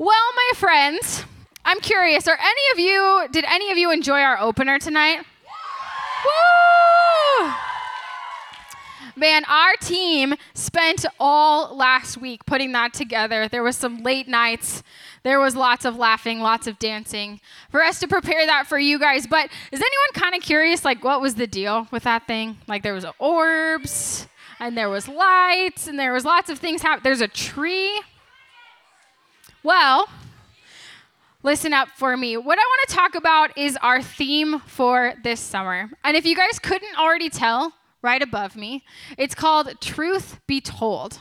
Well, my friends, I'm curious. Are any of you, did any of you enjoy our opener tonight? Woo! Man, our team spent all last week putting that together. There was some late nights. There was lots of laughing, lots of dancing for us to prepare that for you guys. But is anyone kind of curious, like, what was the deal with that thing? Like, there was orbs, and there was lights, and there was lots of things happening. There's a tree. Well, listen up for me. What I want to talk about is our theme for this summer. And if you guys couldn't already tell, right above me, it's called Truth Be Told.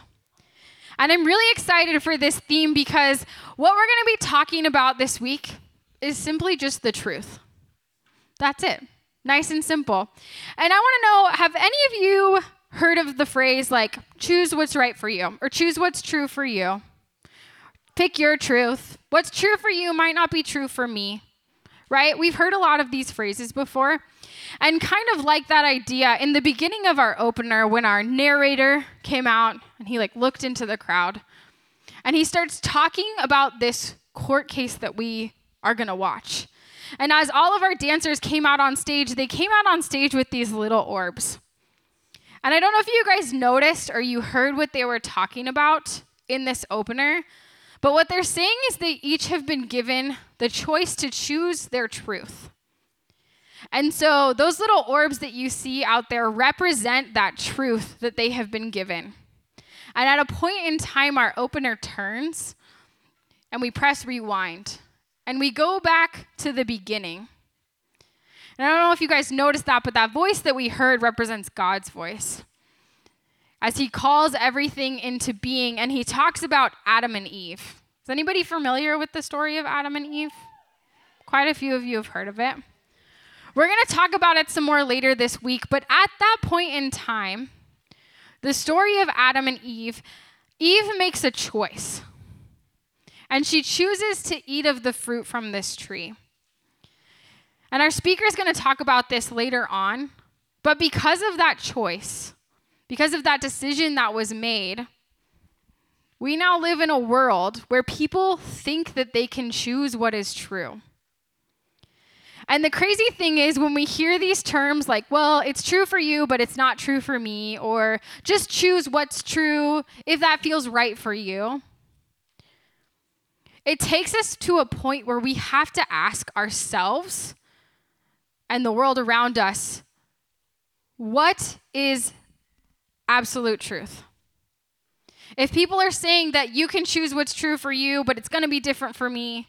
And I'm really excited for this theme because what we're going to be talking about this week is simply just the truth. That's it. Nice and simple. And I want to know have any of you heard of the phrase like choose what's right for you or choose what's true for you? Pick your truth. What's true for you might not be true for me, right? We've heard a lot of these phrases before. And kind of like that idea, in the beginning of our opener, when our narrator came out and he like looked into the crowd and he starts talking about this court case that we are going to watch. And as all of our dancers came out on stage, they came out on stage with these little orbs. And I don't know if you guys noticed or you heard what they were talking about in this opener, but what they're saying is they each have been given the choice to choose their truth. And so those little orbs that you see out there represent that truth that they have been given. And at a point in time, our opener turns and we press rewind and we go back to the beginning. And I don't know if you guys noticed that, but that voice that we heard represents God's voice. As he calls everything into being and he talks about Adam and Eve. Is anybody familiar with the story of Adam and Eve? Quite a few of you have heard of it. We're going to talk about it some more later this week, but at that point in time, the story of Adam and Eve, Eve makes a choice. And she chooses to eat of the fruit from this tree. And our speaker is going to talk about this later on. But because of that choice, because of that decision that was made, we now live in a world where people think that they can choose what is true. And the crazy thing is, when we hear these terms like, well, it's true for you, but it's not true for me, or just choose what's true if that feels right for you, it takes us to a point where we have to ask ourselves and the world around us what is absolute truth? If people are saying that you can choose what's true for you, but it's going to be different for me,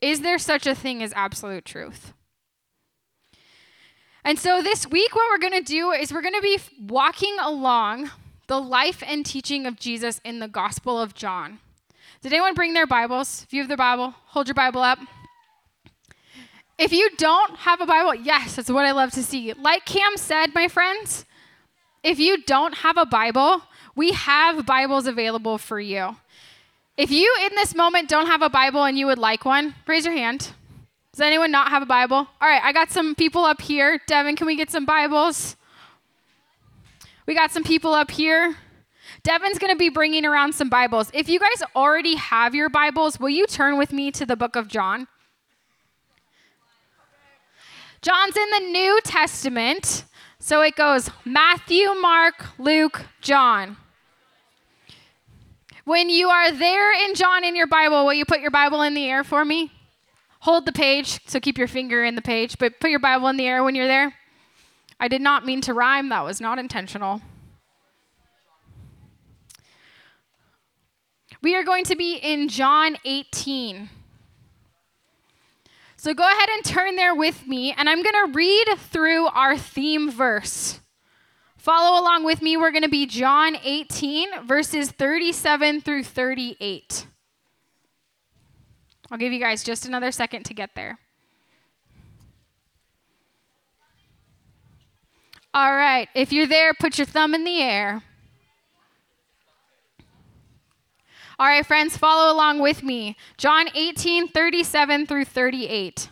is there such a thing as absolute truth? And so this week, what we're going to do is we're going to be walking along the life and teaching of Jesus in the Gospel of John. Did anyone bring their Bibles? If you have their Bible, hold your Bible up. If you don't have a Bible, yes, that's what I love to see. Like Cam said, my friends, if you don't have a Bible, we have Bibles available for you. If you in this moment don't have a Bible and you would like one, raise your hand. Does anyone not have a Bible? All right, I got some people up here. Devin, can we get some Bibles? We got some people up here. Devin's going to be bringing around some Bibles. If you guys already have your Bibles, will you turn with me to the book of John? John's in the New Testament. So it goes Matthew, Mark, Luke, John. When you are there in John in your Bible, will you put your Bible in the air for me? Hold the page, so keep your finger in the page, but put your Bible in the air when you're there. I did not mean to rhyme, that was not intentional. We are going to be in John 18. So go ahead and turn there with me, and I'm going to read through our theme verse. Follow along with me. We're going to be John 18, verses 37 through 38. I'll give you guys just another second to get there. All right, if you're there, put your thumb in the air. All right, friends, follow along with me. John 18, 37 through 38.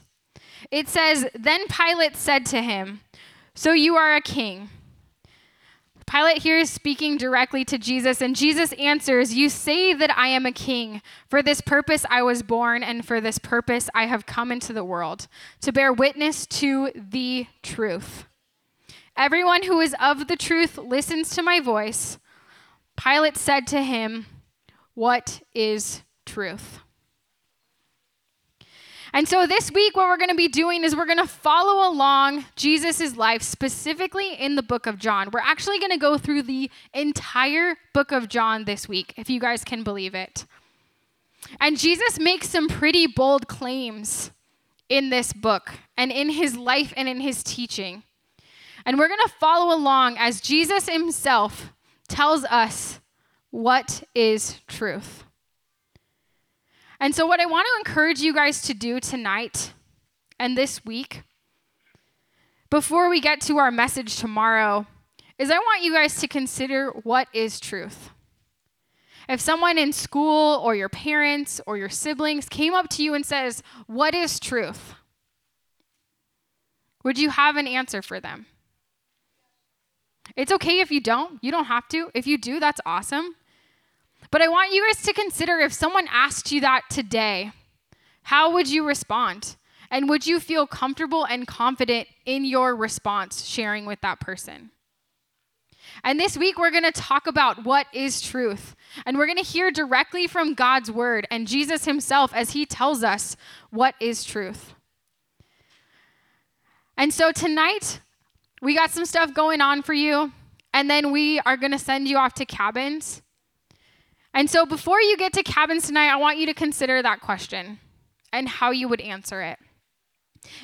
It says, Then Pilate said to him, So you are a king. Pilate here is speaking directly to Jesus, and Jesus answers, You say that I am a king. For this purpose I was born, and for this purpose I have come into the world, to bear witness to the truth. Everyone who is of the truth listens to my voice. Pilate said to him, What is truth? And so this week, what we're going to be doing is we're going to follow along Jesus' life, specifically in the book of John. We're actually going to go through the entire book of John this week, if you guys can believe it. And Jesus makes some pretty bold claims in this book and in his life and in his teaching. And we're going to follow along as Jesus himself tells us what is truth. And so, what I want to encourage you guys to do tonight and this week, before we get to our message tomorrow, is I want you guys to consider what is truth. If someone in school or your parents or your siblings came up to you and says, What is truth? Would you have an answer for them? It's okay if you don't. You don't have to. If you do, that's awesome. But I want you guys to consider if someone asked you that today, how would you respond? And would you feel comfortable and confident in your response sharing with that person? And this week, we're going to talk about what is truth. And we're going to hear directly from God's word and Jesus himself as he tells us what is truth. And so tonight, we got some stuff going on for you. And then we are going to send you off to cabins. And so before you get to cabins tonight, I want you to consider that question and how you would answer it.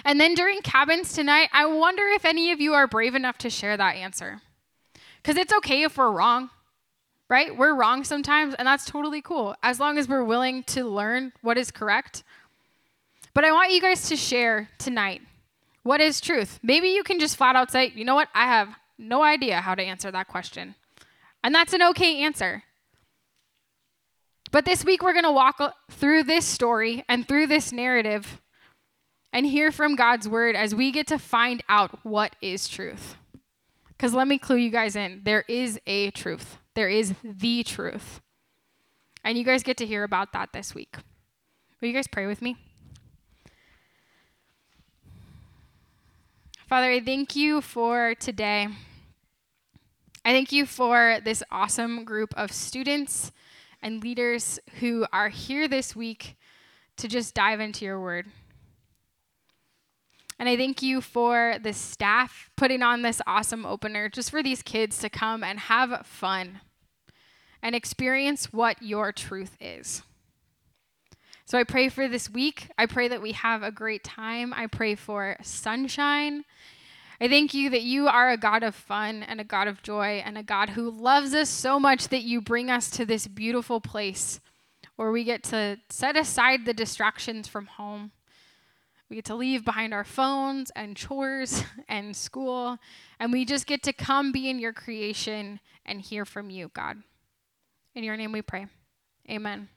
And then during cabins tonight, I wonder if any of you are brave enough to share that answer. Because it's okay if we're wrong, right? We're wrong sometimes, and that's totally cool, as long as we're willing to learn what is correct. But I want you guys to share tonight what is truth. Maybe you can just flat out say, you know what, I have no idea how to answer that question. And that's an okay answer. But this week, we're going to walk through this story and through this narrative and hear from God's word as we get to find out what is truth. Because let me clue you guys in there is a truth, there is the truth. And you guys get to hear about that this week. Will you guys pray with me? Father, I thank you for today. I thank you for this awesome group of students and leaders who are here this week to just dive into your word. And I thank you for the staff putting on this awesome opener just for these kids to come and have fun and experience what your truth is. So I pray for this week. I pray that we have a great time. I pray for sunshine I thank you that you are a God of fun and a God of joy and a God who loves us so much that you bring us to this beautiful place where we get to set aside the distractions from home. We get to leave behind our phones and chores and school, and we just get to come be in your creation and hear from you, God. In your name we pray. Amen.